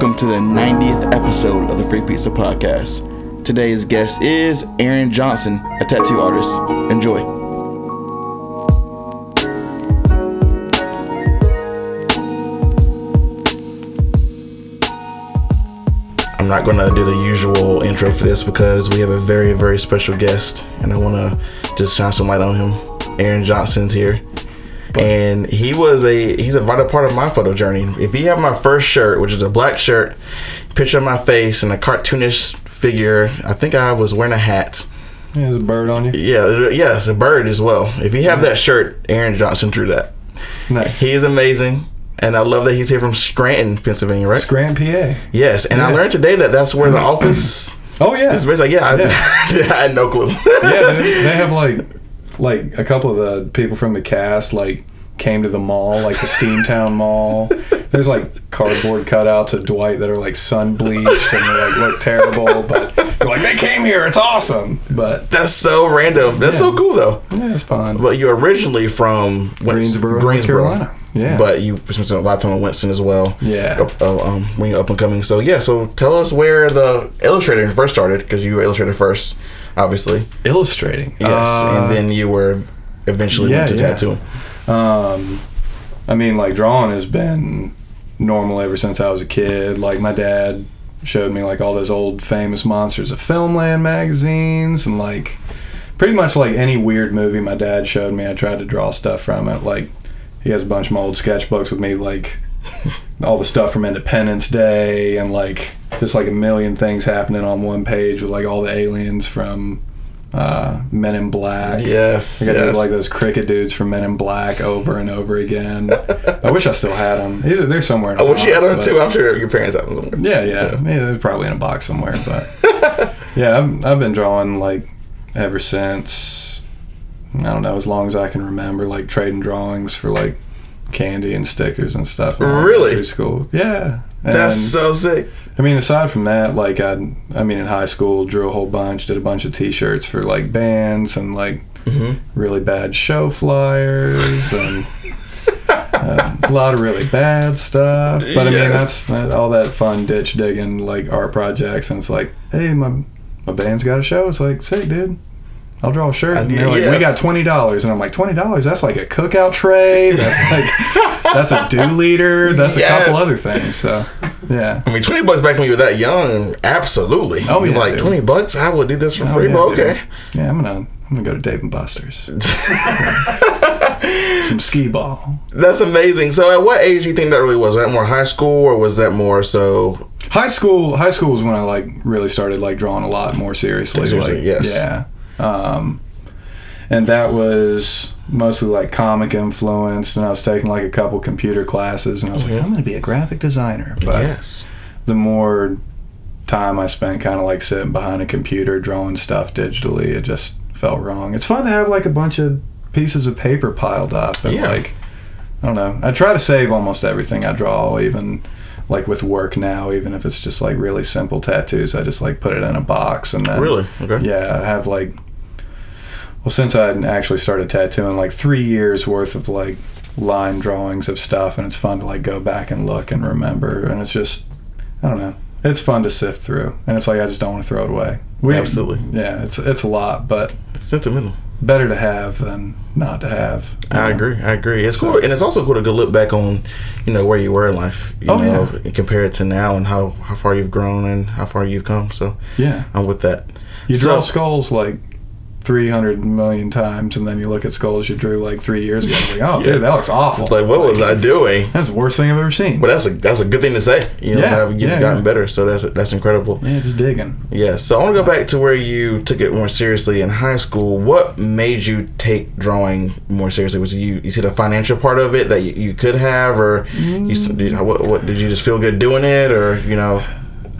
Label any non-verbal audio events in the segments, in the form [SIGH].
welcome to the 90th episode of the Free Pizza Podcast. Today's guest is Aaron Johnson, a tattoo artist. Enjoy. I'm not going to do the usual intro for this because we have a very, very special guest, and I want to just shine some light on him. Aaron Johnson's here and he was a he's a vital part of my photo journey. If you have my first shirt, which is a black shirt, picture of my face and a cartoonish figure, I think I was wearing a hat. Yeah, there's a bird on you. Yeah, yeah, it's a bird as well. If you have that shirt, Aaron Johnson drew that. Nice. He is amazing. And I love that he's here from Scranton, Pennsylvania, right? Scranton, PA. Yes, and I learned today that that's where the [CLEARS THROAT] office Oh yeah. Based. Like, yeah, I, [LAUGHS] Yeah. I had no clue. yeah, they, [LAUGHS] they have like like a couple of the people from the cast like came to the mall, like the Steamtown [LAUGHS] Mall. There's like cardboard cutouts of Dwight that are like sun bleached and they like look terrible, but they're like they came here, it's awesome. But That's so random. That's so cool though. yeah, it's fun. But you're originally from Greensboro, Greensboro, Carolina. Yeah. But you spent a lot of time in Winston as well. Yeah. Uh, um, when you're up and coming. So yeah. So tell us where the illustrating first started because you were illustrator first, obviously. Illustrating. Yes. Uh, and then you were eventually yeah, went to yeah. tattooing. Um, I mean, like drawing has been normal ever since I was a kid. Like my dad showed me like all those old famous monsters of Filmland magazines and like pretty much like any weird movie my dad showed me, I tried to draw stuff from it. Like he has a bunch of my old sketchbooks with me, like all the stuff from Independence Day and like just like a million things happening on one page with like all the aliens from uh, Men in Black. Yes. I got to yes. do like those cricket dudes from Men in Black over and over again. [LAUGHS] I wish I still had them. They're they're somewhere. In I wish you had them too. I'm sure your parents have them. Yeah, yeah, yeah. They're probably in a box somewhere. But [LAUGHS] yeah, I've, I've been drawing like ever since. I don't know, as long as I can remember, like trading drawings for like candy and stickers and stuff. Really? School. Yeah. And, That's so sick. I mean, aside from that, like I, I mean, in high school, drew a whole bunch, did a bunch of T-shirts for like bands and like Mm-hmm. really bad show flyers and uh, a lot of really bad stuff. But I mean, that's that, all that fun ditch digging like art projects, and it's like, hey, my my band's got a show. It's like, sick, dude. I'll draw a shirt. And they're like, we got twenty dollars, and I'm like, twenty dollars? That's like a cookout tray. That's like [LAUGHS] that's a do leader. That's a couple other things. So yeah. I mean, twenty bucks back when you were that young, absolutely. Oh, You're yeah, like dude. twenty bucks. I would do this for Oh, free. yeah, but dude. okay. Yeah, I'm gonna I'm gonna go to Dave and Buster's. [LAUGHS] Some skee ball. That's amazing. So, at what age do you think that really was? Was that more high school, or was that more so? High school high school was when I like really started like drawing a lot more seriously. Seriously, like, yes. Yeah. Um, and that was mostly like comic influenced and I was taking like a couple computer classes and I was like, I'm gonna be a graphic designer. But Mm-hmm. yes. the more time I spent kind of like sitting behind a computer drawing stuff digitally, it just felt wrong. It's fun to have like a bunch of pieces of paper piled up and Yeah. like I don't know. I try to save almost everything I draw, even like with work now, even if it's just like really simple tattoos. I just like put it in a box and then Really? Okay. yeah, I have like well since I had actually started tattooing like three years worth of like line drawings of stuff and it's fun to like go back and look and remember and it's just I don't know. It's fun to sift through and it's like I just don't want to throw it away. We, Absolutely. Yeah, it's it's a lot, but it's Sentimental. better to have than not to have. I know? agree. I agree. It's cool, and it's also cool to go look back on, you know, where you were in life, you Oh, know, yeah. and compare it to now and how how far you've grown and how far you've come. So Yeah. I'm with that. You draw So- skulls like 300 million times, and then you look at skulls you drew like three years ago. and Like, oh, dude, [LAUGHS] that looks awful. Like, what was I doing? That's the worst thing I've ever seen. But that's a that's a good thing to say. You know, Yeah, to have you've yeah, gotten yeah. better. So that's that's incredible. yeah, just digging. Yeah. So I want to go back to where you took it more seriously in high school. What made you take drawing more seriously? Was you you see the financial part of it that you, you could have, or you, s- did, what, what did you just feel good doing it, or you know?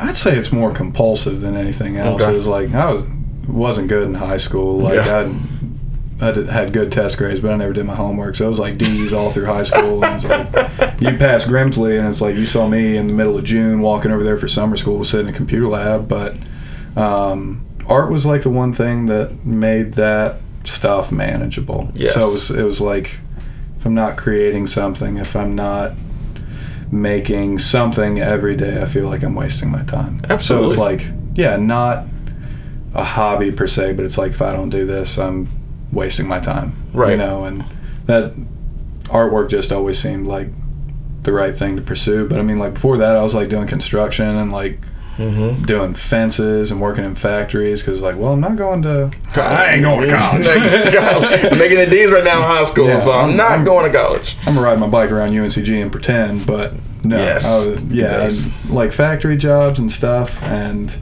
I'd say it's more compulsive than anything else. Okay. It was like I was, wasn't good in high school. Like Yeah. I, I did, had good test grades, but I never did my homework. So it was like D's all through high school. And it's like [LAUGHS] you pass Grimsley, and it's like you saw me in the middle of June walking over there for summer school, sitting in a computer lab. But um, art was like the one thing that made that stuff manageable. Yes. So it was it was like if I'm not creating something, if I'm not making something every day, I feel like I'm wasting my time. Absolutely. So it's like, yeah, not a hobby per se, but it's like if I don't do this, I'm wasting my time. Right. You know, and that artwork just always seemed like the right thing to pursue. But I mean, like before that, I was like doing construction and like Mm-hmm. doing fences and working in factories because like, well, I'm not going to. I ain't going to college. [LAUGHS] I'm making the D's right now in high school, Yeah, so I'm, I'm- not I'm- going to college. I'm gonna ride my bike around UNCG and pretend, but no, Yes. Was- yeah, Yes. like factory jobs and stuff, and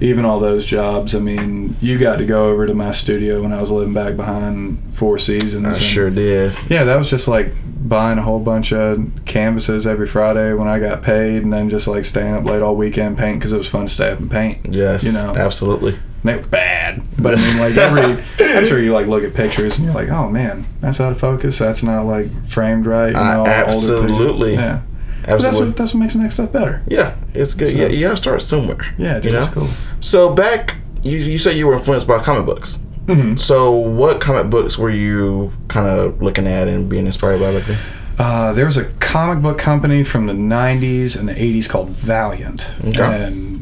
even all those jobs. I mean, you got to go over to my studio when I was living back behind Four Seasons. I and- sure did. Yeah, that was just like buying a whole bunch of canvases every Friday when I got paid, and then just like staying up late all weekend paint because it was fun to stay up and paint. Yes, You know. absolutely. And they were bad, but I mean, like every, I'm sure you like look at pictures and you're like, oh man, that's out of focus. That's not like framed right. You know, older absolutely. Yeah. But that's what that's what makes the next stuff better. yeah, it's good. So- yeah, you gotta start somewhere. Yeah, you know. that's cool. So back, you you said you were influenced by comic books. Mhm. So what comic books were you kind of looking at and being inspired by back then? Uh, there was a comic book company from the 90s and the 80s called Valiant. Okay. And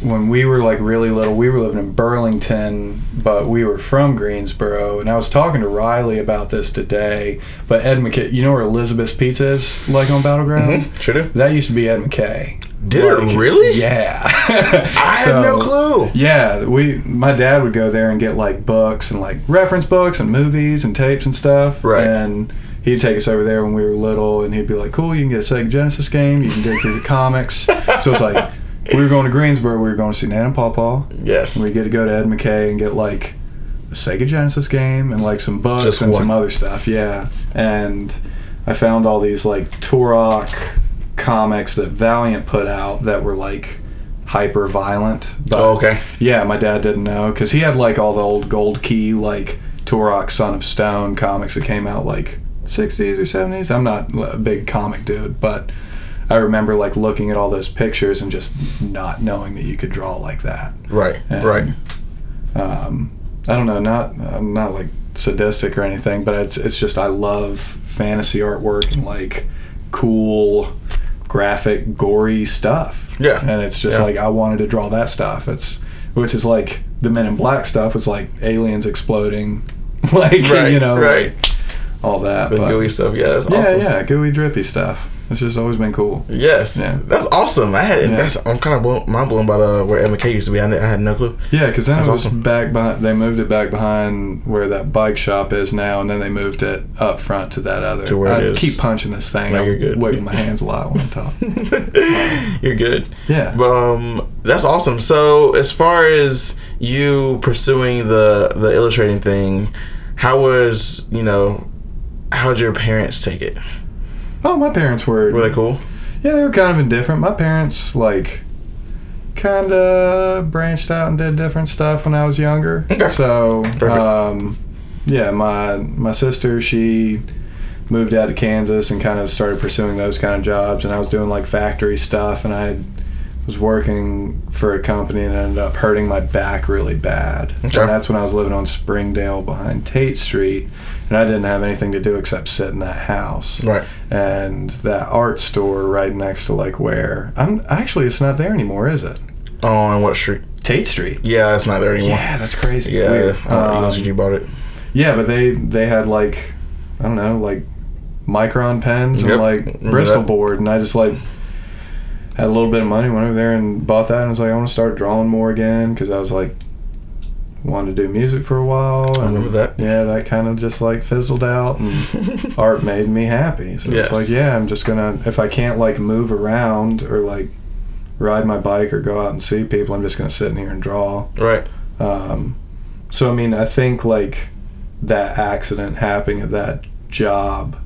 when we were like really little, we were living in Burlington, but we were from Greensboro. And I was talking to Riley about this today. But Ed McKay, you know where Elizabeth's Pizza is, like on Battleground? Mhm, Sure do. That used to be Ed McKay. Did it really? Yeah. [LAUGHS] I had no clue. Yeah, we my dad would go there and get like books and like reference books and movies and tapes and stuff. Right. And he'd take us over there when we were little and he'd be like, Cool, you can get a Sega Genesis game, you can dig through the comics. [LAUGHS] So it's like we were going to Greensboro, we were going to see Nan and Pawpaw. Yes. And we get to go to Ed McKay and get like a Sega Genesis game and like some books Just and some other stuff. Yeah. And I found all these like Turok comics that Valiant put out that were like hyper violent. But Oh, okay. yeah, my dad didn't know because he had like all the old Gold Key, like Turok Son of Stone comics that came out like 60s or 70s. I'm not a big comic dude, but I remember like looking at all those pictures and just not knowing that you could draw like that. Right. And, right. Um, I don't know, not I'm not like sadistic or anything, but it's it's just I love fantasy artwork and like cool graphic gory stuff. Yeah. And it's just Yeah. like I wanted to draw that stuff. It's which is like the Men in Black stuff was like aliens exploding, [LAUGHS] like Right, you know, right. like, all that. The but- gooey stuff. Yeah, yeah, awesome. yeah, gooey drippy stuff. It's just always been cool. Yes, Yeah. that's awesome. I had Yeah. that's I'm kind of blown, mind blown by the where McKay used to be. I, I had no clue. Yeah, because then That's it was awesome. back behind. They moved it back behind where that bike shop is now, and then they moved it up front to that other. To where I it is. keep punching this thing. No, you're good. wiggle my hands a lot when I talk. [LAUGHS] You're good. Yeah. Um, that's awesome. So as far as you pursuing the the illustrating thing, how was you know how'd your parents take it? Oh, my parents were. Were they cool? Yeah, they were kind of indifferent. My parents like kind of branched out and did different stuff when I was younger. Okay. So, um, yeah, my my sister she moved out to Kansas and kind of started pursuing those kind of jobs, and I was doing like factory stuff, and I was working for a company and ended up hurting my back really bad. Okay. And that's when I was living on Springdale behind Tate Street, and I didn't have anything to do except sit in that house Right. and that art store right next to like where I'm actually it's not there anymore, is it? Oh, on what street? Tate Street. Yeah, it's not there anymore. Yeah, that's crazy. Yeah, Weird. uh, Um, you bought it. yeah, but they they had like I don't know like micron pens Yep, and like remember Bristol that. board, and I just like had a little bit of money, went over there and bought that, and was like I want to start drawing more again because I was like wanted to do music for a while. I remember that. Yeah, that kind of just like fizzled out, and [LAUGHS] art made me happy. So Yes. it's like, yeah, I'm just gonna if I can't like move around or like ride my bike or go out and see people, I'm just gonna sit in here and draw. Right. Um, so I mean, I think like that accident happening at that job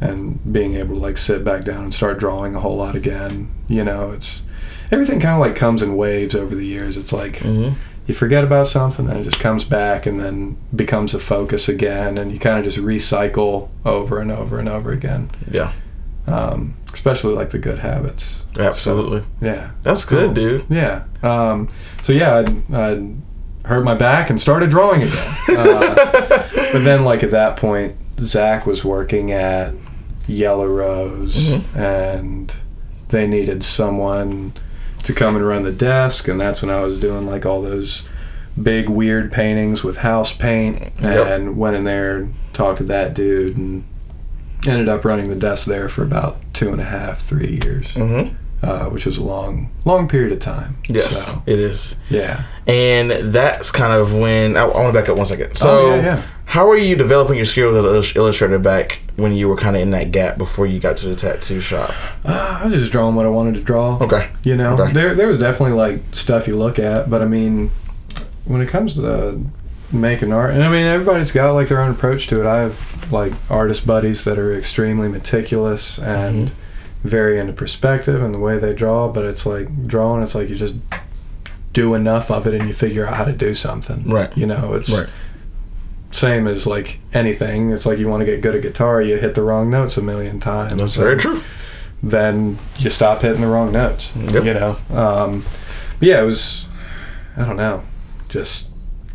and being able to like sit back down and start drawing a whole lot again. You know, it's everything kind of like comes in waves over the years. It's like hmm you forget about something then it just comes back and then becomes a focus again and you kind of just recycle over and over and over again Yeah. um, especially like the good habits Absolutely. So, yeah That's cool. good, dude. yeah um, so yeah I'd, I'd hurt my back and started drawing again uh, [LAUGHS] but then like at that point zach was working at yellow rose Mhm. and they needed someone to come and run the desk, and that's when I was doing like all those big weird paintings with house paint, Yep. and went in there, and talked to that dude, and ended up running the desk there for about two and a half, three years, Mm-hmm. uh, which was a long, long period of time. Yes, So, it is. yeah. And that's kind of when I, I want to back up one second. So, Oh, yeah, yeah. how are you developing your skills as an illustrator back when you were kind of in that gap before you got to the tattoo shop? Uh, I was just drawing what I wanted to draw. Okay. You know, Okay. there there was definitely like stuff you look at, but I mean, when it comes to making art, and I mean everybody's got like their own approach to it. I have like artist buddies that are extremely meticulous and Mm-hmm. very into perspective and the way they draw, but it's like drawing. It's like you just do enough of it and you figure out how to do something. Right. You know, it's Right. Same as like anything. It's like you want to get good at guitar, you hit the wrong notes a million times. That's very true. then you stop hitting the wrong notes. Yep. You know, um, but yeah, it was. I don't know, just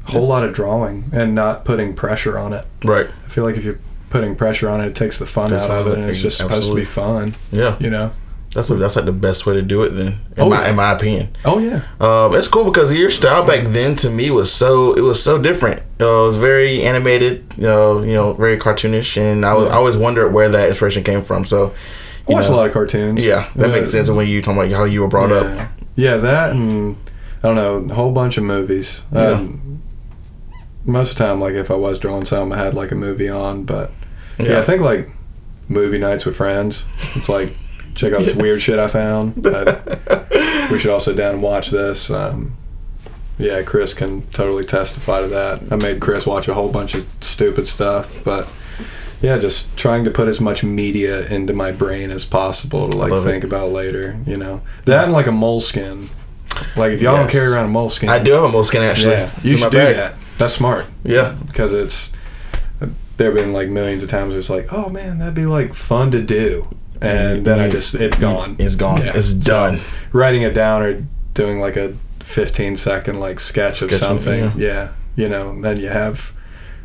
a whole lot of drawing and not putting pressure on it. Right. I feel like if you're putting pressure on it, it takes the fun Takes out of it, and it's just supposed to be fun. Yeah. You know. That's that's like the best way to do it. Then, in, Oh, my, yeah. in my opinion. Oh yeah. Um, it's cool because your style back then to me was so it was so different. Uh, it was very animated, you know, you know, very cartoonish, and I, was, Yeah. I always wondered where that inspiration came from. So, I you watched a lot of cartoons. Yeah, that Uh, makes sense when you talk about how you were brought yeah. up. Yeah, that and I don't know, a whole bunch of movies. Yeah. Um, most of the time, like if I was drawing something, I had like a movie on. But yeah, Yeah. I think like movie nights with friends. It's like check out this Yes. [LAUGHS] weird shit I found. I- [LAUGHS] we should all sit down and watch this. Um, yeah, Chris can totally testify to that. I made Chris watch a whole bunch of stupid stuff, but yeah, just trying to put as much media into my brain as possible to like love it. think about later. You know, that and like a Moleskine. Like if y'all don't carry around a Moleskine, I do have a Moleskine actually. Yeah, It's you should do bag. that. That's smart Yeah, because it's there have been like millions of times where it's like, oh man, that'd be like fun to do, and then I just it's gone. it's gone. Yeah. It's done. Writing it down or doing like a 15 second like sketch of Sketch of- something. yeah. yeah, you know, then you have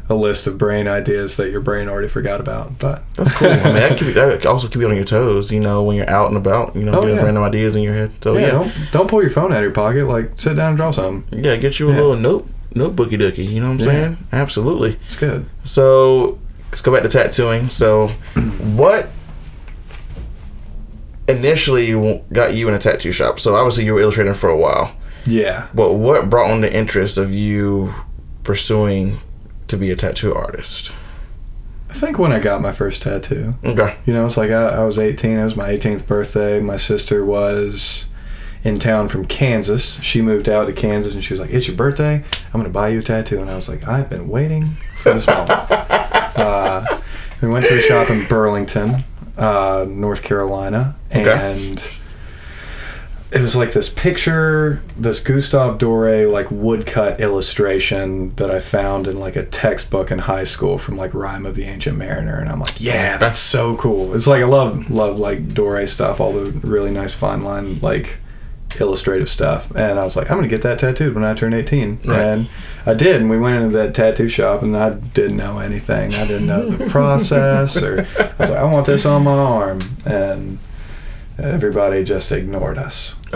a list of brain ideas that your brain already forgot about. But That's cool. I mean, that, keep, you- that also keep you on your toes. You know, when you're out and about, you know, Oh, getting yeah. random ideas in your head. So yeah, yeah, don't don't pull your phone out of your pocket. Like sit down and draw something. yeah, get you a Yeah. little note notebooky dookie. You know what I'm saying? Absolutely. It's good. So let's go back to tattooing. So, [CLEARS THROAT] what initially got you in a tattoo shop? So obviously you were illustrating for a while, Yeah. but what brought on the interest of you pursuing to be a tattoo artist? I think when I got my first tattoo, Okay. You know, it's like I, I was 18. It was my 18th birthday. My sister was in town from Kansas. She moved out to Kansas and she was like, It's your birthday. I'm going to buy you a tattoo. And I was like, I've been waiting for this moment. [LAUGHS] uh, we went to a shop in Burlington, uh, North Carolina. Okay. And it was like this picture, this Gustave Doré like woodcut illustration that I found in like a textbook in high school from like Rime of the Ancient Mariner, and I'm like, yeah, that's so cool. It's like I love love like Doré stuff, all the really nice fine line like illustrative stuff, and I was like, I'm gonna get that tattooed when I turn 18, Right. and I did, and we went into that tattoo shop, and I didn't know anything. I didn't know the [LAUGHS] process, or I was like, I want this on my arm, and everybody just ignored us. And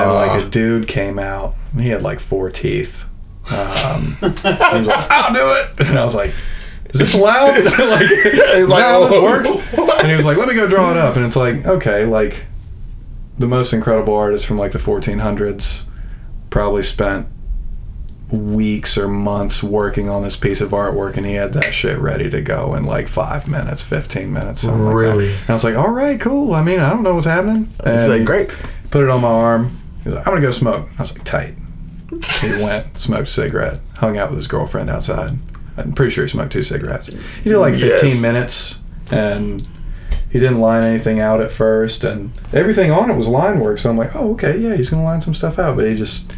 then like a dude came out. and He had like four teeth. Um, he was like, "I'll do it," and I was like, "Is this allowed? [LAUGHS] [LAUGHS] like, is like, how this works?" what?" [LAUGHS] And he was like, "Let me go draw it up." And it's like, okay, like the most incredible artists from like the 1400s probably spent weeks or months working on this piece of artwork and he had that shit ready to go in like five minutes 15 minutes something like. Really? and i was like all right cool i mean i don't know what's happening He's And like, great. put it on my arm. He was like, I'm gonna go smoke. I was like, tight. He went, smoked a cigarette, hung out with his girlfriend outside. I'm pretty sure he smoked two cigarettes. He did like 15 Yes. minutes, and he didn't line anything out at first, and everything on it was line work. So I'm like, oh, okay, yeah, he's gonna line some stuff out. But he just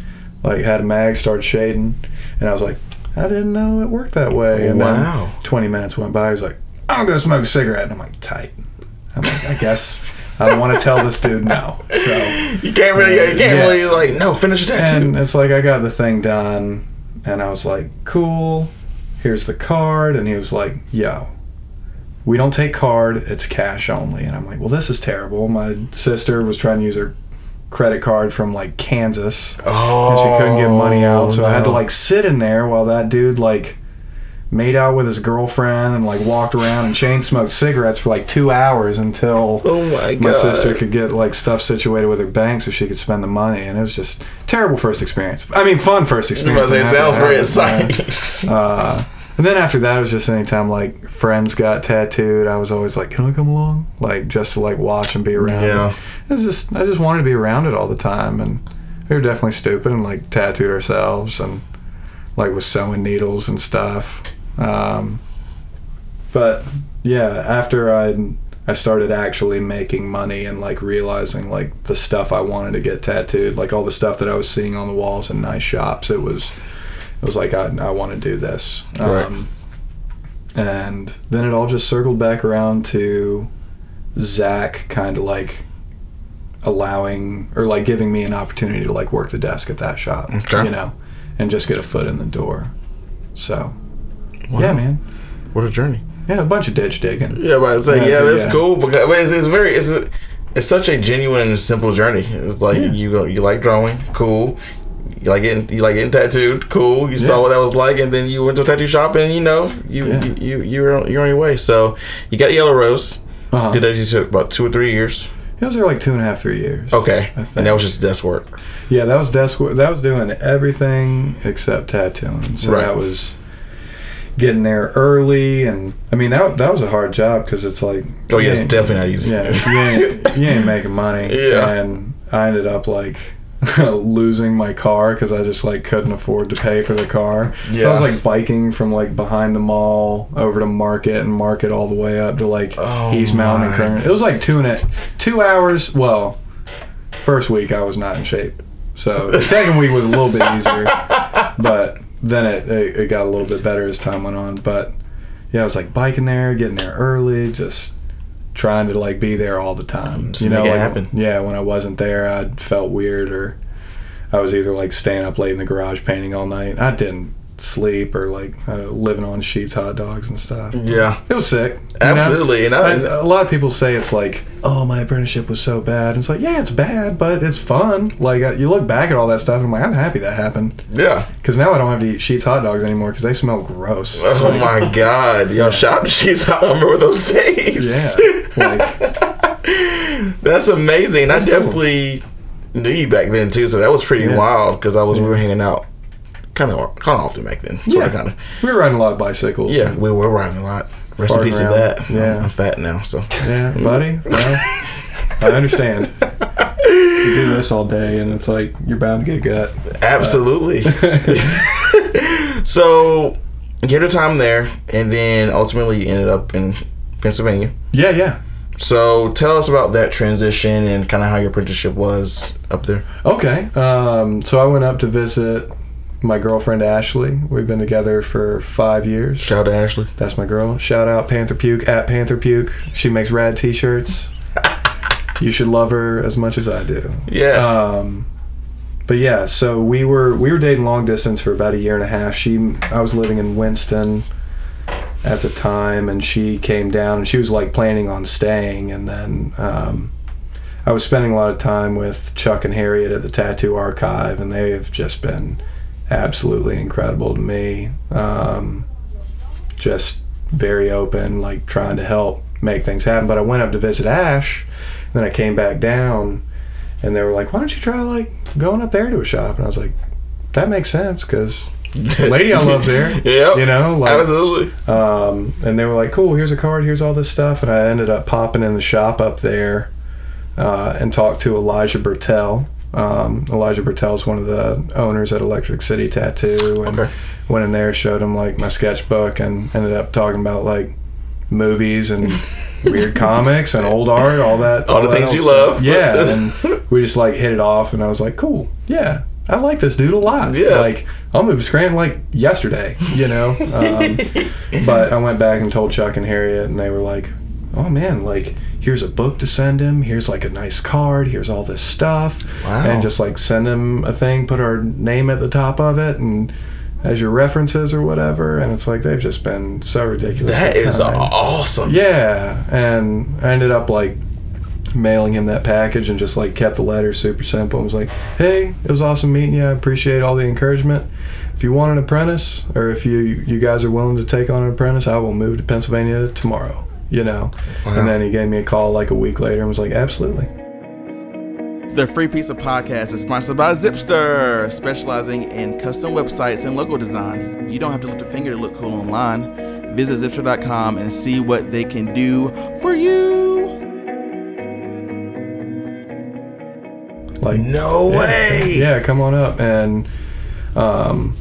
like had a mag, started shading, and I was like, I didn't know it worked that way. Oh, and Wow. then 20 minutes went by. He was like, I'm gonna go smoke a cigarette, and I'm like, tight. I'm like, I guess I don't want to tell this dude no. So. [LAUGHS] You can't really, you can't Yeah. really like no finish the tattoo. And it's like I got the thing done, and I was like, "Cool, here's the card." And he was like, "Yo, we don't take card; it's cash only. And I'm like, well, this is terrible. My sister was trying to use her credit card from like Kansas, Oh, and she couldn't get money out, so I had to oh, like sit in there while that dude like made out with his girlfriend and like walked around and chain smoked cigarettes for like two hours until Oh my god. my sister could get like stuff situated with her bank so she could spend the money and it was just terrible first experience. I mean fun first experience about to say, it sounds very exciting. Uh, and then after that it was just anytime like friends got tattooed i was always like can i come along like just to like watch and be around Yeah. it. it was just i just wanted to be around it all the time and we were definitely stupid and like tattooed ourselves and like was sewing needles and stuff um, but yeah after i i started actually making money and like realizing like the stuff i wanted to get tattooed like all the stuff that i was seeing on the walls in nice shops it was it was like i, I want to do this Right. um, and then it all just circled back around to zach kind of like allowing or like giving me an opportunity to like work the desk at that shop Okay. you know and just get a foot in the door so Wow. yeah man What a journey. yeah a bunch of ditch digging Yeah, but I say, Yeah, yeah, that's yeah. cool because but it's, it's very it's it's such a genuine and simple journey. It's like Yeah. you go, you like drawing, cool. You like getting you like getting tattooed, cool. You Yeah. saw what that was like, and then you went to a tattoo shop, and you know you Yeah. you, you you're on, you're on your way. So you got Yellow Rose. uh-huh. Did that you took about two or three years? it was there like two and a half three years Okay, and that was just desk work. Yeah, that was desk. work. That was doing everything except tattooing. So Right. that was getting there early, and I mean that that was a hard job because it's like Oh yeah, it's definitely not easy. Yeah, you ain't, you ain't making money. [LAUGHS] Yeah. and I ended up like [LAUGHS] losing my car because I just like couldn't afford to pay for the car. So I was like biking from like behind the mall over to Market and Market all the way up to like Oh, East Mountain and my. It was like two and a, two hours. Well, first week I was not in shape. So [LAUGHS] the second week was a little bit easier, but then it, it it got a little bit better as time went on. But yeah, I was like biking there, getting there early, just trying to like be there all the time. Just make it like. Yeah, when I wasn't there, I felt weird, or I was either like staying up late in the garage painting all night. I didn't sleep, or like uh, living on Sheetz, hot dogs, and stuff. Yeah, It was sick. Absolutely, you know? And I, a lot of people say it's like, oh, my apprenticeship was so bad. And it's like, yeah, it's bad, but it's fun. Like, uh, you look back at all that stuff, and I'm like, I'm happy that happened. yeah. Because now I don't have to eat Sheetz hot dogs anymore because they smell gross. Oh my [LAUGHS] God! Shout out Sheetz Hot. I remember those days. Yeah, like- [LAUGHS] That's amazing. That's I cool. definitely knew you back then too, so that was pretty Yeah. wild because I was we were hanging out kind of kind of often back then. Sort Yeah. kind of. We were riding a lot of bicycles. Yeah, we were riding a lot. Rest in peace around. that. Yeah. I'm, I'm fat now, so Yeah, [LAUGHS] buddy. Well, I understand. You do this all day, and it's like you're bound to get a gut. absolutely. [LAUGHS] [LAUGHS] so you had a time there, and then ultimately you ended up in Pennsylvania. Yeah, yeah. So tell us about that transition and kind of how your apprenticeship was up there. Okay. Um, so I went up to visit my girlfriend Ashley. We've been together for five years. Shout out to Ashley. That's my girl. Shout out Panther Puke at Panther Puke. She makes rad T-shirts. you should love her as much as I do. Yes. Um, but yeah, so we were we were dating long distance for about a year and a half. She, I was living in Winston at the time, and she came down, and she was like planning on staying, and then um, I was spending a lot of time with Chuck and Harriet at the Tattoo Archive, and they have just been absolutely incredible to me. Um, just very open, like trying to help make things happen. But I went up to visit Ash, and then I came back down, and they were like, "Why don't you try like going up there to a shop?" And I was like, "That makes sense because [LAUGHS] lady I love's there." Yep. You know, like Absolutely. um, and they were like, "Cool, here's a card, here's all this stuff," and I ended up popping in the shop up there uh, and talked to Elijah Bertel. Um, Elijah Bertel is one of the owners at Electric City Tattoo, and Okay. went in there, showed him like my sketchbook, and ended up talking about like movies and [LAUGHS] weird comics and old art, all that, All the that things old you love. Yeah, and we just like hit it off, and I was like, "Cool, yeah." I like this dude a lot. Yeah. Like, I'll move to Scranton like yesterday, you know? [LAUGHS] Um, but I went back and told Chuck and Harriet, and they were like, "Oh man, like here's a book to send him. Here's like a nice card. Here's all this stuff, Wow. and just like send him a thing, put our name at the top of it, and as your references or whatever, and it's like they've just been so ridiculous. That is awesome. Yeah, and I ended up like mailing him that package and just like kept the letter super simple. and was like, "Hey, it was awesome meeting you. I appreciate all the encouragement. If you want an apprentice, or if you you guys are willing to take on an apprentice, I will move to Pennsylvania tomorrow." You know, Wow. and then he gave me a call like a week later and was like, "Absolutely." The Free Pizza Podcast is sponsored by Zipster, specializing in custom websites and logo design. You don't have to lift a finger to look cool online. Visit Zipster.com and see what they can do for you. Like No [LAUGHS] way. Yeah, come on up. And um,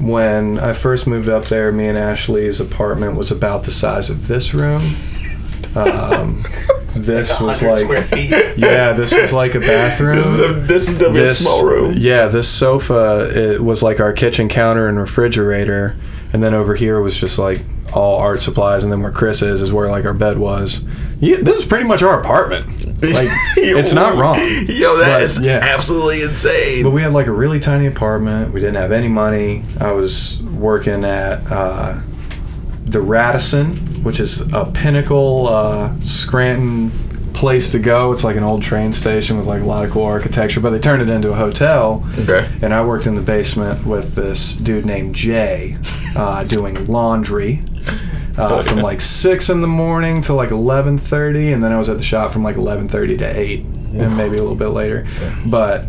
when I first moved up there, me and Ashley's apartment was about the size of this room. Um, this was like, [LAUGHS] yeah, this was like a bathroom. This is, a, this is definitely a small room. Yeah, this sofa it was like our kitchen counter and refrigerator, and then over here was just like all art supplies, and then where Chris is is where like our bed was. Yeah, this is pretty much our apartment. Like [LAUGHS] it's not wrong. Yo, that But, is yeah. absolutely insane. But we had like a really tiny apartment. We didn't have any money. I was working at uh, the Radisson, which is a pinnacle uh, Scranton place to go. It's like an old train station with like a lot of cool architecture, but they turned it into a hotel. Okay. And I worked in the basement with this dude named Jay, uh, doing laundry. Uh, from like six in the morning to like eleven thirty, and then I was at the shop from like eleven thirty to eight, and maybe a little bit later. But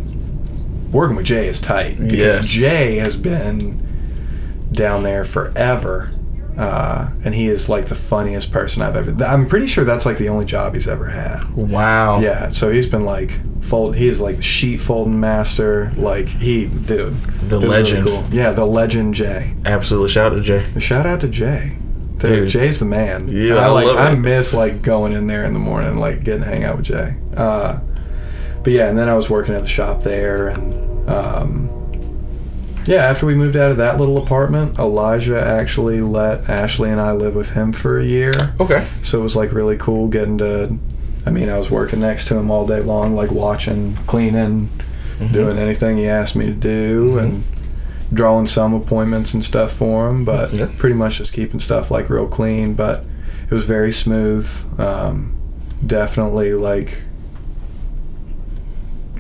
working with Jay is tight because Yes. Jay has been down there forever, uh, and he is like the funniest person I've ever. I'm pretty sure that's like the only job he's ever had. Wow. Yeah, so he's been like fold. He's like the sheet folding master. Like he, dude, The legend. cool. Yeah, the legend Jay. Absolutely. Shout out to Jay. Shout out to Jay. Dude, Dude. Jay's the man. Yeah, I I like. I miss like going in there in the morning, like getting to hang out with Jay. Uh, but yeah, and then I was working at the shop there, and um, yeah, after we moved out of that little apartment, Elijah actually let Ashley and I live with him for a year. Okay. So it was like really cool getting to. I mean, I was working next to him all day long, like watching, cleaning, doing anything he asked me to do, and drawing some appointments and stuff for him. But Yeah. pretty much just keeping stuff like real clean. But it was very smooth. Um, definitely like.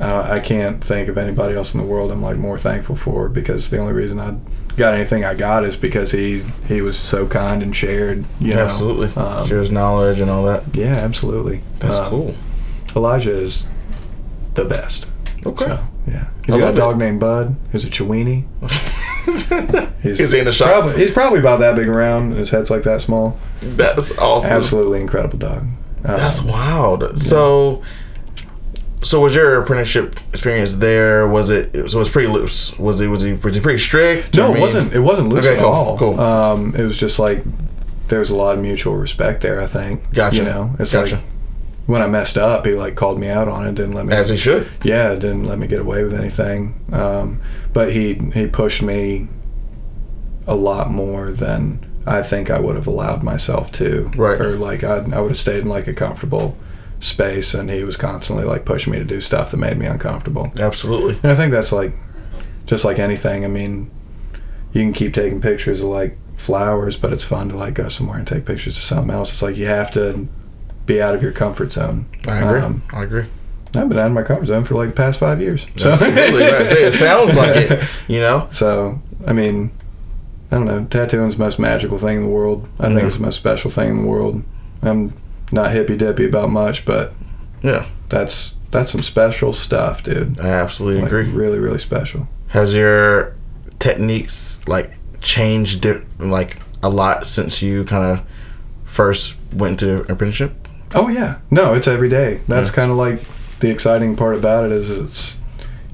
I I can't think of anybody else in the world I'm like more thankful for because the only reason I got anything I got is because he he was so kind and shared. You know? Absolutely. Um, Shares knowledge and all that. yeah, absolutely. That's Um, cool. Elijah is the best. Okay. So, yeah. He's I got a dog it. named Bud, who's a Chiweenie. [LAUGHS] He's Is he in the shop? Probably, he's probably about that big around, and his head's like that small. That's awesome. Absolutely incredible dog. Uh, That's wild. So, so was your apprenticeship experience there? Was it? So it was pretty loose. Was it? Was he? Was he pretty strict? no, it mean- wasn't. It wasn't loose Okay, at cool, all. cool. Um, it was just like there was a lot of mutual respect there. I think. Gotcha. You know, it's Gotcha. like when I messed up, he like called me out on it. Didn't let me. As he should. yeah, didn't let me get away with anything. Um, but he he pushed me a lot more than I think I would have allowed myself to. Right. Or like I I would have stayed in like a comfortable space, and he was constantly like pushing me to do stuff that made me uncomfortable. Absolutely. And I think that's like just like anything. I mean, you can keep taking pictures of like flowers, but it's fun to like go somewhere and take pictures of something else. It's like you have to be out of your comfort zone. I agree. Um, I agree. I've been out of my comfort zone for like the past five years. So Absolutely. It sounds like it. [LAUGHS] You know. So I mean, I don't know. Tattooing's the most magical thing in the world. I think Mhm. it's the most special thing in the world. I'm not hippy dippy about much, but Yeah. that's that's some special stuff, dude. I absolutely Like, agree. really, really special. Has your techniques like changed di- like a lot since you kind of first went to apprenticeship? Oh yeah, no, it's every day. That's Yeah. kind of like the exciting part about it is it's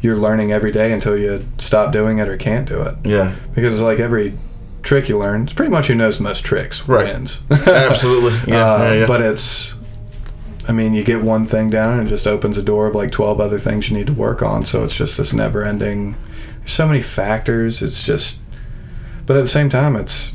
you're learning every day until you stop doing it or can't do it. Yeah. Because it's like every trick you learn, it's pretty much who knows the most tricks Right. wins. [LAUGHS] Absolutely. [LAUGHS] Yeah. Uh, yeah, yeah. But it's, I mean, you get one thing down and it just opens a door of like 12 other things you need to work on. So it's just this never ending, there's so many factors. It's just, but at the same time, it's,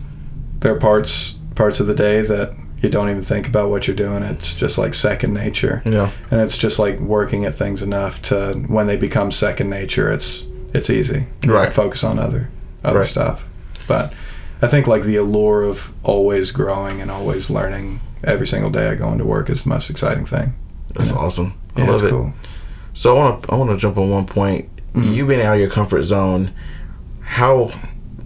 there are parts, parts of the day that you don't even think about what you're doing. It's just like second nature. yeah. And it's just like working at things enough to, when they become second nature, it's, it's easy. Right. focus on other, other Right. stuff. But I think like the allure of always growing and always learning every single day I go into work is the most exciting thing. That's awesome. I Yeah, love it. cool. So I want to I want to jump on one point. Mm-hmm. You being out of your comfort zone, how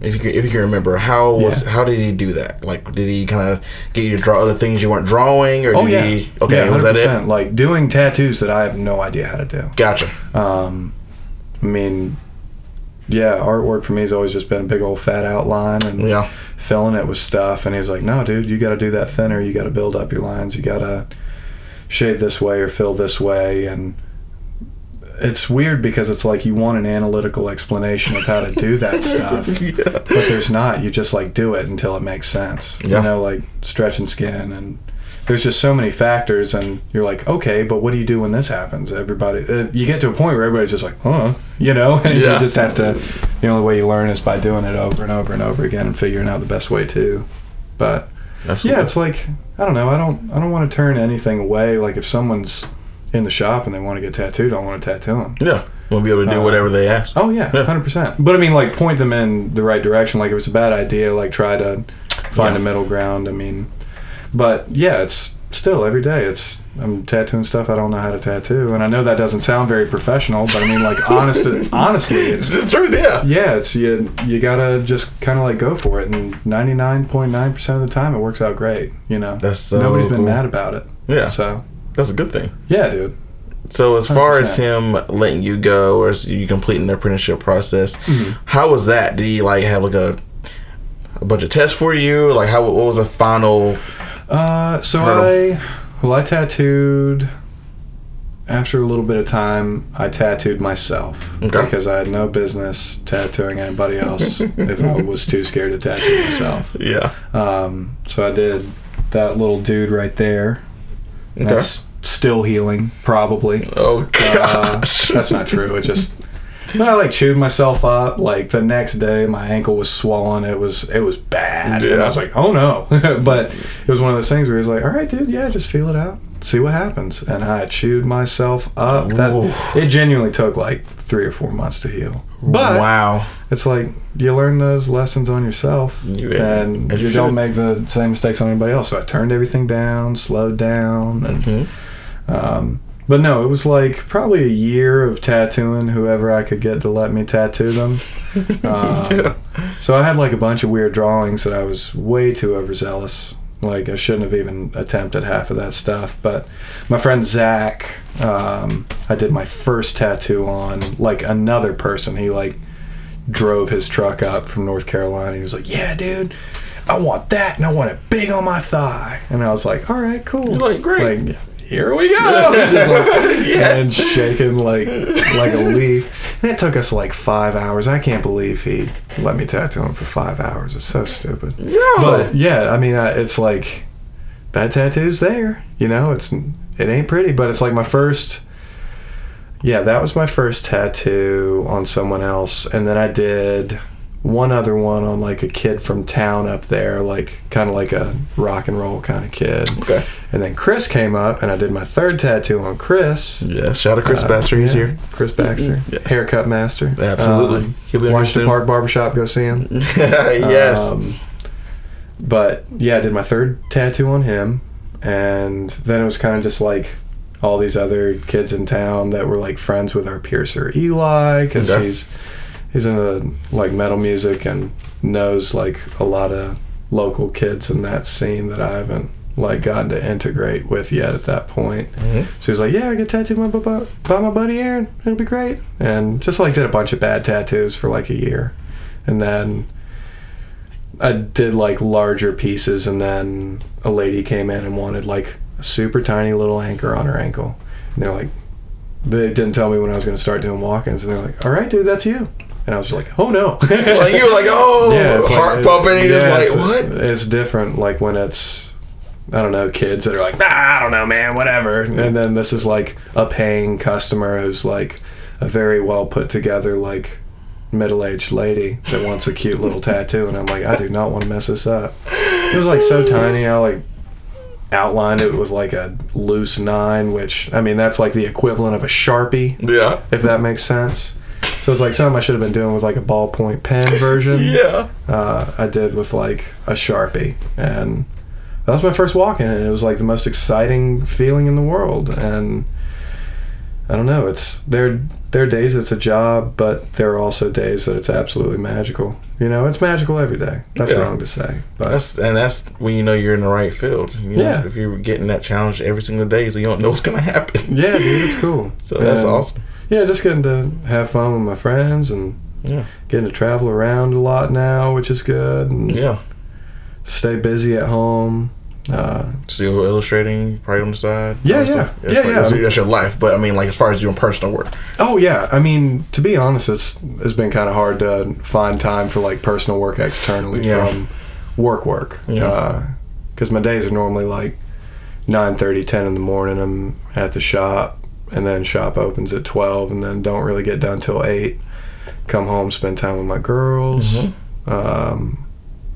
if you can, if you can remember how was Yeah. how did he do that? Like did he kind of get you to draw other things you weren't drawing, or Oh did yeah. he? Okay, yeah, was that it? Like doing tattoos that I have no idea how to do. Gotcha. Um, I mean, yeah, artwork for me has always just been a big old fat outline and Yeah. filling it with stuff. And he's like, no, dude, you got to do that thinner. You got to build up your lines. You got to shade this way or fill this way. And it's weird because it's like you want an analytical explanation of how to do that [LAUGHS] stuff, yeah. but there's not. You just like do it until it makes sense. Yeah. You know, like stretching skin and. There's just so many factors, and you're like, okay, but what do you do when this happens? Everybody, uh, you get to a point where everybody's just like, huh, you know, [LAUGHS] and Yeah. you just have to. The only way you learn is by doing it over and over and over again and figuring out the best way to. But Absolutely. yeah, it's like I don't know. I don't. I don't want to turn anything away. Like if someone's in the shop and they want to get tattooed, I want to tattoo them. yeah. We'll be able to do Uh, whatever they ask. Oh yeah, Yeah. hundred percent. But I mean, like point them in the right direction. Like if it's a bad idea, like try to find Yeah. a middle ground. I mean, but yeah, it's still every day. It's I'm tattooing stuff I don't know how to tattoo, and I know that doesn't sound very professional, but I mean, like [LAUGHS] honest, honestly, it's It's the truth. Yeah. yeah, it's you. You gotta just kind of like go for it, and ninety nine point nine percent of the time, it works out great. You know, That's so nobody's been mad about it. Yeah. So That's a good thing. yeah, dude. So as far as 100%. him letting you go or as you completing the apprenticeship process, Mm-hmm. how was that? Did he like have like a a bunch of tests for you? Like how what was the final? Uh, so Hurdle. I well, I tattooed. After a little bit of time, I tattooed myself Okay. because I had no business tattooing anybody else [LAUGHS] if I was too scared to tattoo myself. Yeah. Um, so I did that little dude right there. Okay. That's still healing, probably. Oh Uh, gosh. that's not true. It just I like chewed myself up. Like the next day, my ankle was swollen. It was it was bad, and I was like, oh no. [LAUGHS] but it was one of those things where he's like, all right, dude, yeah, just feel it out, see what happens. And I chewed myself up. That Ooh. it genuinely took like three or four months to heal. But wow. it's like you learn those lessons on yourself, You- and you, don't make the same mistakes on anybody else. So I turned everything down, slowed down, and Mhm. um, but no, it was like probably a year of tattooing whoever I could get to let me tattoo them. [LAUGHS] Um, So I had like a bunch of weird drawings that I was way too overzealous. Like I shouldn't have even attempted half of that stuff. But my friend Zach, um, I did my first tattoo on like another person. He like drove his truck up from North Carolina. He was like, "Yeah, dude." I want that, and I want it big on my thigh. And I was like, "All right, cool." You're like, "Great." Like, here we go. [LAUGHS] Like- [LAUGHS] Yes. And shaking like like a leaf. And it took us like five hours. I can't believe he let me tattoo him for five hours. It's so stupid. Yeah. But yeah, I mean, uh, it's like that tattoo's there. You know, it's it ain't pretty, but it's like my first. Yeah, that was my first tattoo on someone else, and then I did one other one on like a kid from town up there, like kind of like a rock and roll kind of kid. Okay. And then Chris came up, and I did my third tattoo on Chris. Yeah. Shout out Chris Uh, Baxter. He's yeah, here. Chris Baxter, Yes. haircut master. Absolutely. Um, He'll be Washington soon. Park Barbershop. Go see him. [LAUGHS] yes. Um, but yeah, I did my third tattoo on him, and then it was kind of just like all these other kids in town that were like friends with our piercer Eli because Okay. he's he's into like metal music and knows like a lot of local kids in that scene that I haven't like gotten to integrate with yet at that point. Mhm. So he's like, "Yeah, I get tattooed by, by, by my buddy Aaron. It'll be great." And just like did a bunch of bad tattoos for like a year, and then I did like larger pieces, and then a lady came in and wanted like a super tiny little anchor on her ankle, and they're like, they didn't tell me when I was going to start doing walk-ins, and they're like, "All right, dude, that's you." And I was just like, "Oh no!" like you were like, oh, [LAUGHS] like- heart pumping. And yeah, you're it's, just like, what? It's different, like when it's I don't know kids that are like, nah, I don't know, man, whatever. And then this is like a paying customer who's like a very well put together like middle aged lady that wants a cute little tattoo, and I'm like, I do not want to mess this up. It was like so tiny. I like outlined it with like a loose nine, which I mean that's like the equivalent of a sharpie Yeah. if that makes sense. So it's like something I should have been doing with like a ballpoint pen version. [LAUGHS] Yeah. uh, I did with like a sharpie, and that was my first walk in, and it was like the most exciting feeling in the world. And I don't know, it's there. There are days it's a job, but there are also days that it's absolutely magical. You know, it's magical every day. That's Yeah. wrong to say, but That's and that's when you know you're in the right field. You know, Yeah. If you're getting that challenge every single day, so you don't know what's gonna happen. yeah, dude, it's cool. [LAUGHS] So that's awesome. Yeah, just getting to have fun with my friends and Yeah. getting to travel around a lot now, which is good. And Yeah. stay busy at home. Uh, Still illustrating, right on the side. Yeah, yeah. That's, Yeah, part- yeah. That's, that's your life, but I mean, like as far as doing personal work. Oh yeah, I mean to be honest, it's it's been kind of hard to find time for like personal work externally Yeah. from work work. Yeah. Because my days are normally like 9:30, 10 in the morning. I'm at the shop, and then shop opens at twelve, and then don't really get done till eight. Come home, spend time with my girls, Mhm. um,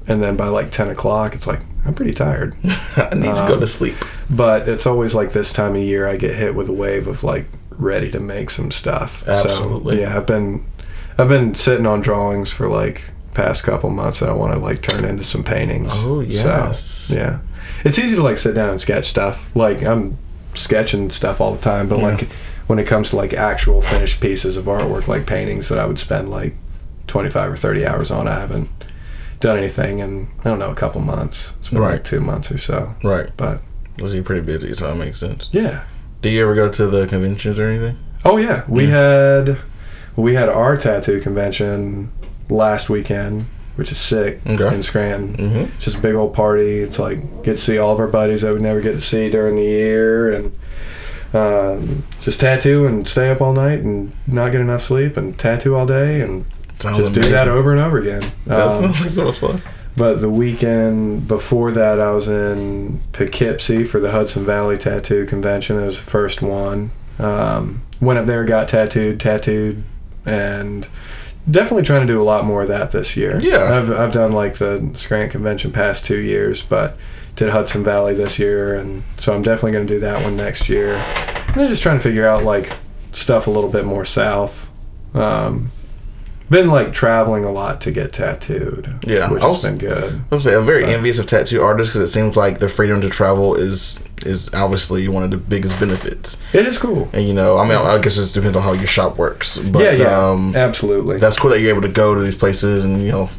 and then by like ten o'clock, it's like I'm pretty tired. [LAUGHS] I need to go Um, to sleep. But it's always like this time of year I get hit with a wave of like ready to make some stuff. Absolutely. So, yeah, I've been I've been sitting on drawings for like past couple months that I want to like turn into some paintings. Oh, yes. So, yeah. It's easy to like sit down and sketch stuff. Like I'm sketching stuff all the time, but Yeah. like when it comes to like actual finished pieces of artwork like paintings that I would spend like 25 or 30 hours on, I haven't done anything in I don't know a couple months. It's been Right. like 2 months or so. Right. But Was he pretty busy, so that makes sense. yeah. Do you ever go to the conventions or anything? Oh yeah, we Yeah. had we had our tattoo convention last weekend, which is sick Okay. in Scranton. Mm-hmm. It's just a big old party. It's like get to see all of our buddies that we never get to see during the year, and um, just tattoo and stay up all night and not get enough sleep and tattoo all day and Sounds just do that over and over again. That Um, sounds like so much fun. but the weekend before that, I was in Poughkeepsie for the Hudson Valley Tattoo Convention. It was the first one. Um, went up there, got tattooed, tattooed, and definitely trying to do a lot more of that this year. Yeah. I've, I've done like the Scranton Convention past two years, but did Hudson Valley this year, and so I'm definitely going to do that one next year. And then just trying to figure out like stuff a little bit more south. Um, been like traveling a lot to get tattooed. Yeah, which I has was- been good. I'm saying I'm very Right. envious of tattoo artists because it seems like the freedom to travel is is obviously one of the biggest benefits. It is cool. And you know, I mean, I guess it just depends on how your shop works. But, yeah, yeah, Um, absolutely. that's cool that you're able to go to these places and you know,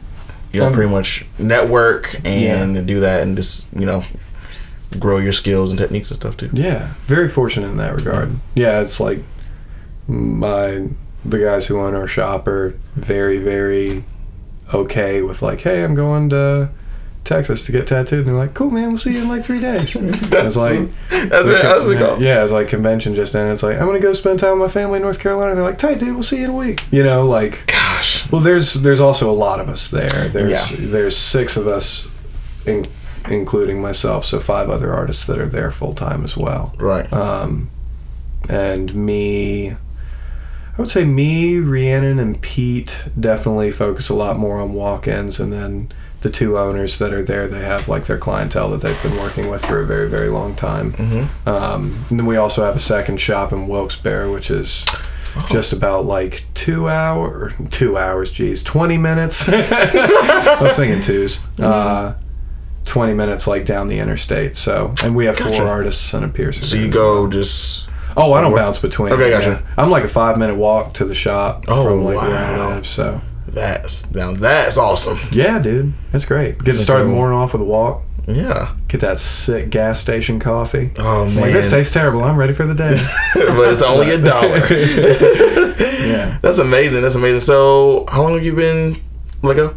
you know, Um, pretty much network and do that and just you know, grow your skills and techniques and stuff too. Yeah, very fortunate in that regard. Yeah, it's like my the guys who own our shop are very very okay with like, hey, I'm going to Texas to get tattooed, and they're like, cool, man, we'll see you in like three days. [LAUGHS] That's like- that's, The it, that's the con- goal. yeah, it's like convention just ended. It's like I'm gonna go spend time with my family in North Carolina. And they're like, tight, dude, we'll see you in a week. You know, like Gosh, Well, there's there's also a lot of us there. There's Yeah. there's six of us, in, including myself, so five other artists that are there full time as well. right? Um, and me, I would say me, Rhiannon, and Pete definitely focus a lot more on walk-ins, and then the two owners that are there, they have like their clientele that they've been working with for a very very long time. hmm Um, and then we also have a second shop in Wilkes-Barre, which is just about like two hour, two hours, geez, twenty minutes. [LAUGHS] I was thinking twos. Uh, Twenty minutes, like down the interstate. So, and we have Gotcha. four artists and a piercer. So you go just Oh, I don't bounce between. Okay, gotcha. yeah. I'm like a five minute walk to the shop Oh, from like where. I live. So, that's now that's awesome. yeah, dude, that's great. Get started the morning off with a walk. Yeah. Get that sick gas station coffee. Oh man, like this tastes terrible. I'm ready for the day. [LAUGHS] but it's only a dollar. [LAUGHS] yeah. That's amazing. That's amazing. So, how long have you been Lego?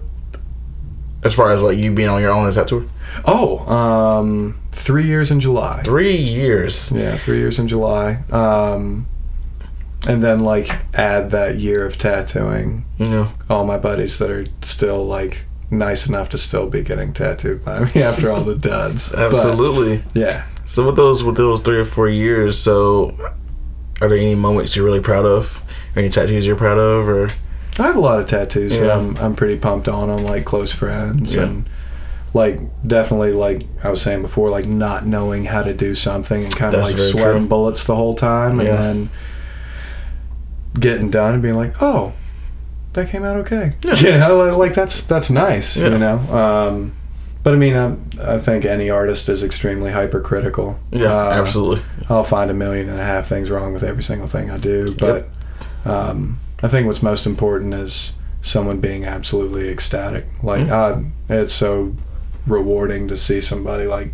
As far as like you being on your own as that tour? Oh, um, three years in July. Three years. Yeah, three years in July. Um, and then like add that year of tattooing. You know, All my buddies that are still like nice enough to still be getting tattooed by me [LAUGHS] after all the duds. But, absolutely. yeah. So with those with those three or four years, so are there any moments you're really proud of? Or any tattoos you're proud of, or I have a lot of tattoos that Yeah. I'm I'm pretty pumped on on like close friends Yeah. and like definitely like I was saying before like not knowing how to do something and kind of That's like sweating true. bullets the whole time and then getting done and being like, oh, that came out okay. Yeah. Yeah, I li- like that's that's nice, Yeah. you know. Um, but I mean, I, I think any artist is extremely hypercritical. Yeah, Uh, absolutely. I'll find a million and a half things wrong with every single thing I do, but um, I think what's most important is someone being absolutely ecstatic. Like, Mhm. uh, it's so rewarding to see somebody like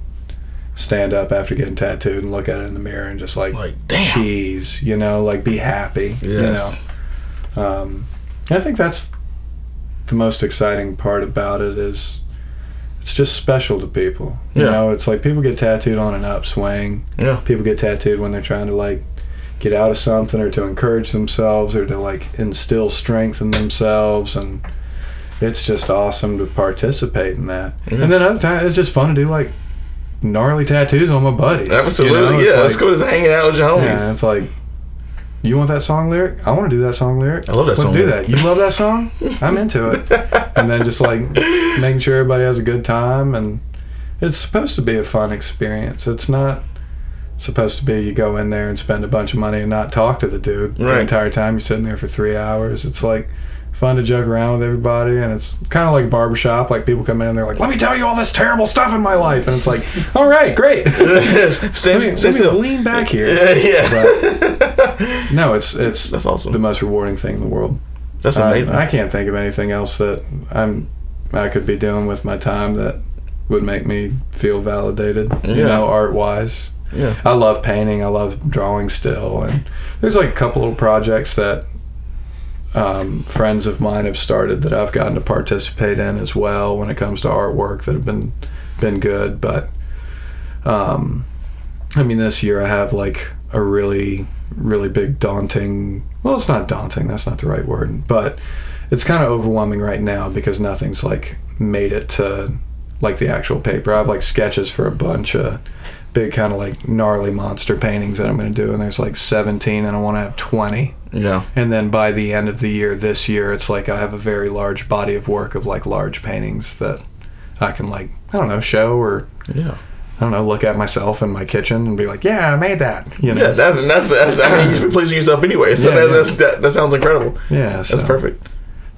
stand up after getting tattooed and look at it in the mirror and just like, Like, damn. cheese, you know, like be happy, Yes. you know. Um, I think that's the most exciting part about it is it's just special to people. You Yeah. know, it's like people get tattooed on an upswing Yeah. people get tattooed when they're trying to like get out of something or to encourage themselves or to like instill strength in themselves and it's just awesome to participate in that and then other times it's just fun to do like gnarly tattoos on my buddies you know? Absolutely. Yeah. like- Let's go just hanging out with your homies. yeah it's like you want that song lyric i want to do that song lyric I love that let's song do lyric. that you love that song [LAUGHS] i'm into it and then just like making sure everybody has a good time and it's supposed to be a fun experience it's not supposed to be you go in there and spend a bunch of money and not talk to the dude the entire time you're sitting there for three hours it's like fun to joke around with everybody and it's kind of like barbershop like people come in and they're like let me tell you all this terrible stuff in my life and it's like [LAUGHS] all right great [LAUGHS] stay, let me, stay let me still. lean back here [LAUGHS] yeah. no it's it's That's awesome. the most rewarding thing in the world That's amazing. I, can't think of anything else that I'm I could be doing with my time that would make me feel validated. You know, art wise. yeah. I love painting. I love drawing still, and there's like a couple little projects that um, friends of mine have started that I've gotten to participate in as well when it comes to artwork that have been been good. But um, I mean, this year I have like a really really big daunting. Well, it's not daunting. That's not the right word, but it's kind of overwhelming right now because nothing's like made it to like the actual paper. I have like sketches for a bunch of big kind of like gnarly monster paintings that I'm going to do and there's like 17 and I want to have 20. Yeah. And then by the end of the year this year it's like I have a very large body of work of like large paintings that I can like I don't know show or Yeah. I don't know look at myself in my kitchen and be like, "Yeah, I made that." You know. Yeah, that's that's, that's I mean, you should [LAUGHS] be pleasing yourself anyway. So Yeah, that, yeah. that's that, that sounds incredible. Yeah, That's so perfect.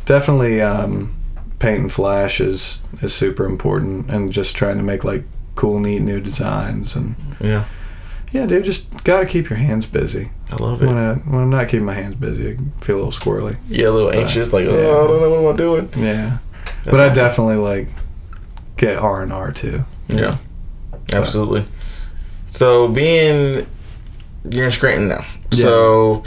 Definitely um paint and flash is is super important and just trying to make like cool neat new designs and Yeah, yeah, dude, just got to keep your hands busy. I love When, it. I, when I'm not keeping my hands busy, I feel a little squirrely. Yeah, a little anxious, like Yeah. oh, I don't know what I'm doing. Yeah, That's but I definitely like get R and R too. Yeah, absolutely. So being you're in Scranton now, Yeah. so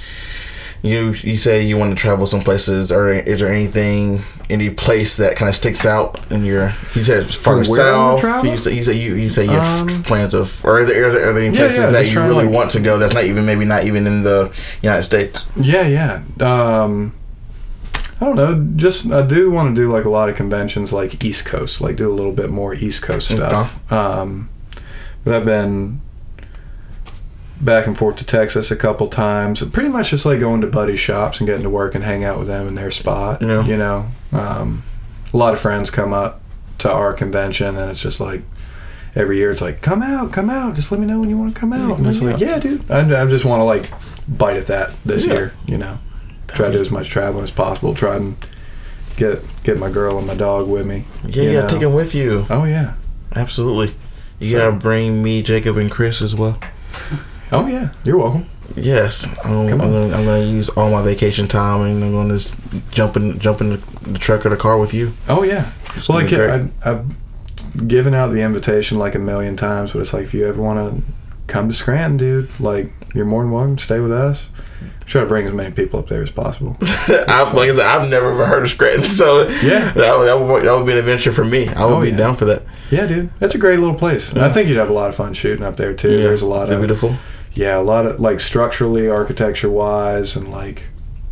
you you say you want to travel some places, or is there anything, any place that kind of sticks out in your? You said it's farther where I wanna south. You say you say you, you say you have Um, plans of, or are there, are there, are there any Yeah, places yeah, that you really like- want to go? That's not even maybe not even in the United States. Yeah, yeah. Um, I don't know. Just I do want to do like a lot of conventions, like East Coast, like do a little bit more East Coast stuff. Um, but I've been back and forth to Texas a couple times. Pretty much just like going to buddy shops and getting to work and hang out with them in their spot. Yeah. You know, um, a lot of friends come up to our convention, and it's just like every year it's like, come out, come out. Just let me know when you want to come out. And it's like, yeah, dude. I, I just want to like bite at that this Yeah. year. You know, try to do as much traveling as possible. Try and get get my girl and my dog with me. Yeah, you yeah, know. take them with you. Oh yeah. Absolutely. You So- gotta bring me, Jacob, and Chris as well. Oh yeah. You're welcome. Yes, um, I'm, I'm, gonna, I'm gonna use all my vacation time, and I'm gonna just jump in, jump in the, the truck or the car with you. Oh yeah. It's Well, like I, I've given out the invitation like a million times, but it's like if you ever want to come to Scranton, dude, like you're more than welcome to stay with us. Try to bring as many people up there as possible. [LAUGHS] I've, like I said, I've never heard of Scranton, [LAUGHS] so Yeah. that would, that would, that would be an adventure for me. I would Oh, be yeah. down for that. Yeah, dude, that's a great little place. And I think you'd have a lot of fun shooting up there too. There's a lot Is it of beautiful. Yeah, a lot of like structurally, architecture wise, and like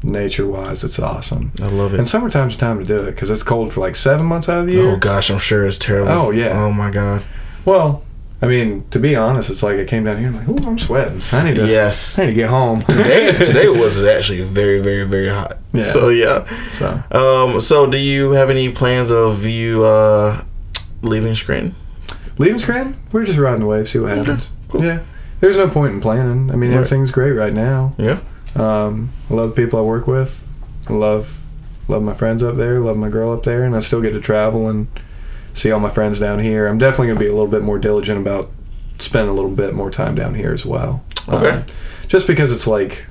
nature wise, it's awesome. I love it. And summertime's the time to do it because it's cold for like seven months out of the year. Oh gosh, I'm sure it's terrible. Oh, yeah. Oh my god. Well, I mean, to be honest, it's like I came down here and I'm like, ooh, I'm sweating. I need to. Yes. I need to get home. Today, [LAUGHS] today was actually very, very, very hot. Yeah. So yeah. So Um. So, do you have any plans of you uh leaving Scranton? leaving Scranton, we're just riding the wave, see what happens. cool. Yeah. There's no point in planning. I mean, Right. everything's great right now. Yeah. Um, I love the people I work with. I love love my friends up there. Love my girl up there, and I still get to travel and see all my friends down here. I'm definitely gonna be a little bit more diligent about spending a little bit more time down here as well. Okay. Um, just because it's like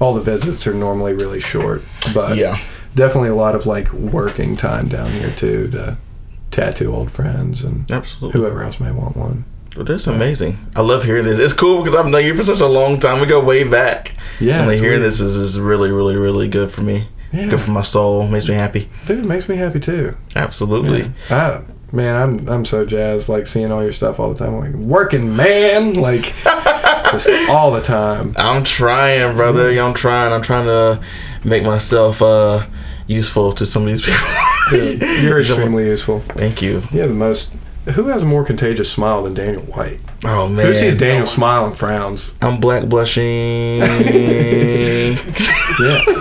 all the visits are normally really short, but Yeah. definitely a lot of like working time down here too to tattoo old friends and Absolutely. whoever else may want one. Well, that's amazing. I love hearing this. It's cool because I've known you for such a long time. We go way back. Yeah, and like hearing weird. this is, is really, really, really good for me. Yeah. Good for my soul. Makes me happy. Dude, it makes me happy too. Absolutely. I, man, I'm I'm so jazzed like seeing all your stuff all the time. Like working man, like [LAUGHS] just all the time. I'm trying, brother. I'm trying. I'm trying to make myself uh, useful to some of these people. Dude, you're [LAUGHS] extremely useful. Thank you. You have the most. Who has a more contagious smile than Daniel White? Oh man. Who sees Daniel smile and frowns? I'm black blushing. Yeah. [LAUGHS]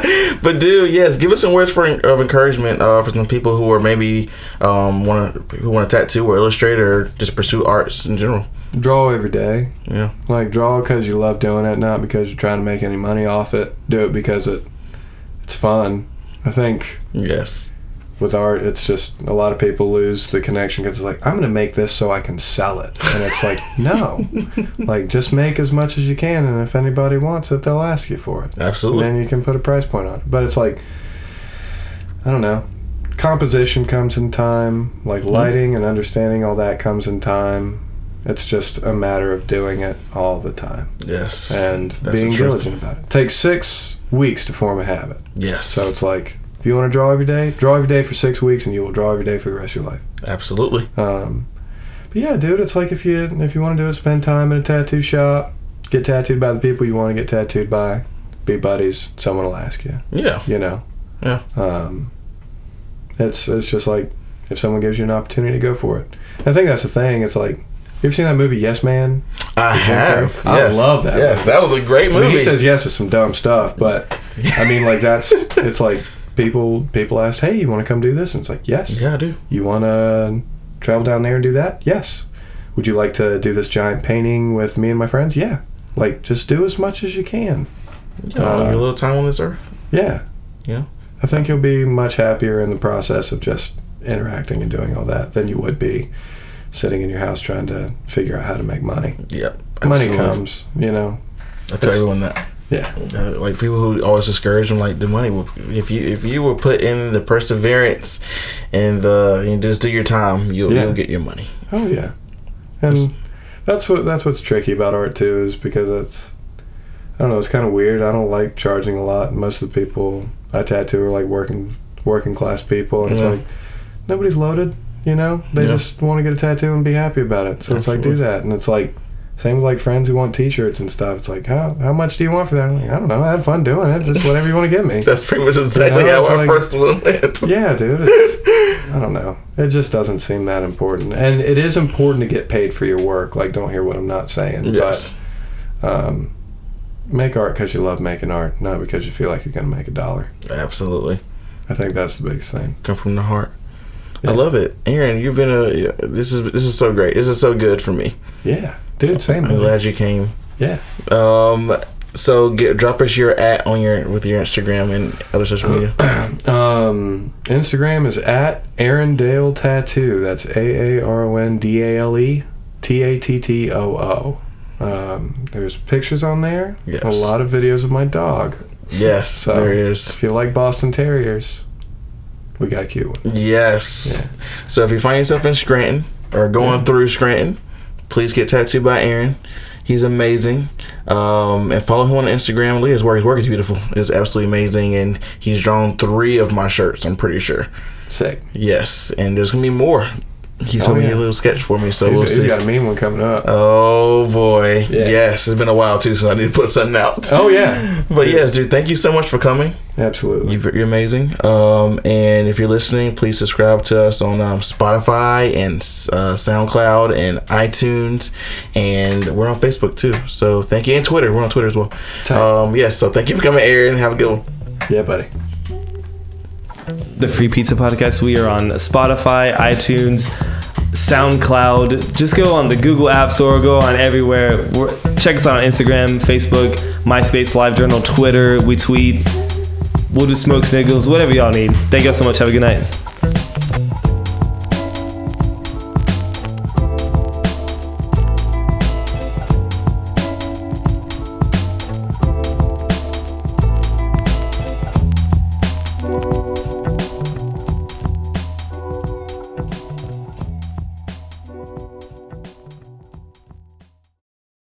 [LAUGHS] but dude, yes, give us some words for of encouragement uh, for some people who are maybe um, want to who want to tattoo or illustrate or just pursue arts in general. Draw every day. Yeah. Like draw because you love doing it, not because you're trying to make any money off it. Do it because it it's fun. I think Yes. With art, it's just a lot of people lose the connection because it's like I'm gonna make this so I can sell it, and it's like [LAUGHS] no, like just make as much as you can, and if anybody wants it, they'll ask you for it, Absolutely. and then you can put a price point on it. But it's like I don't know, composition comes in time, like mm-hmm. lighting and understanding all that comes in time. It's just a matter of doing it all the time Yes. and That's being diligent about it. It takes six weeks to form a habit. Yes. So it's like, if you want to draw every day, draw every day for six weeks, and you will draw every day for the rest of your life. Absolutely. Um, but yeah, dude, it's like if you if you want to do it, spend time in a tattoo shop, get tattooed by the people you want to get tattooed by, be buddies. Someone will ask you. Yeah. You know. Yeah. Um, it's it's just like if someone gives you an opportunity, go for it. I think that's the thing. It's like. You ever seen that movie Yes Man? I have. Carrey? I love that Yes, movie. that was a great I movie. mean, he says yes to some dumb stuff, but I mean, like that's it's like people people ask, "Hey, you want to come do this?" And it's like, "Yes." yeah, I do. You want to travel down there and do that? Yes. Would you like to do this giant painting with me and my friends? Yeah. Like, just do as much as you can. Know, Uh, your little time on this earth. Yeah. Yeah. I think you'll be much happier in the process of just interacting and doing all that than you would be sitting in your house trying to figure out how to make money. Yep. Money comes, you know. I tell everyone that. Yeah. Uh, like people who always discourage them, like the money. Will, if you if you will put in the perseverance and the and just do your time, you'll Yeah. you'll get your money. Oh yeah, and that's what that's what's tricky about art too is because it's I don't know it's kind of weird. I don't like charging a lot. Most of the people I tattoo are like working working class people, and Yeah. it's like nobody's loaded. You know, they Yeah. just want to get a tattoo and be happy about it. So it's like do that, and it's like same with like friends who want T-shirts and stuff. It's like how how much do you want for that? Like, I don't know. I had fun doing it. Just whatever you want to give me. [LAUGHS] That's pretty much exactly know, how our like- first one went. [LAUGHS] Yeah, dude. It's, I don't know. It just doesn't seem that important. And it is important to get paid for your work. Like, don't hear what I'm not saying. Yes. But um, make art because you love making art, not because you feel like you're going to make a dollar. Absolutely. I think that's the biggest thing. Come from the heart. I love it, Aaron. You've been a. This is this is so great. This is so good for me. Yeah. Dude, same. I'm glad you came. Yeah. Um. So get drop us your at on your with your Instagram and other social media. [CLEARS THROAT] Um, Instagram is at Arondale Tattoo. That's A A R O N D A L E T A T T O O. Um, there's pictures on there. Yes. A lot of videos of my dog. Yes, So- there is. If you like Boston Terriers, we got a cute one. Yes. So if you find yourself in Scranton or going through Scranton, please get tattooed by Aaron. He's amazing. Um, and follow him on Instagram. Look at his work. His work is beautiful. It's absolutely amazing. And he's drawn three of my shirts, I'm pretty sure. Sick. Yes. And there's going to be more. He Oh, told me yeah. a little sketch for me, so He's, we'll he's see. got a mean one coming up. Oh boy. Yeah. Yes. It's been a while too, so I need to put something out. oh yeah, [LAUGHS] But yes, dude, thank you so much for coming. absolutely. You're, you're amazing. Um, and if you're listening, please subscribe to us on um, Spotify and uh, SoundCloud and iTunes, and we're on Facebook too. So thank you, and Twitter. We're on Twitter as well. Um, yes. so thank you for coming, Aaron. Have a good one. yeah, buddy. The Free Pizza Podcast. We are on Spotify, iTunes, SoundCloud. Just go on the Google App Store, go on everywhere. We're, Check us out on Instagram, Facebook, MySpace, LiveJournal, Twitter. We tweet. We'll do smoke signals, whatever y'all need. Thank y'all so much. Have a good night.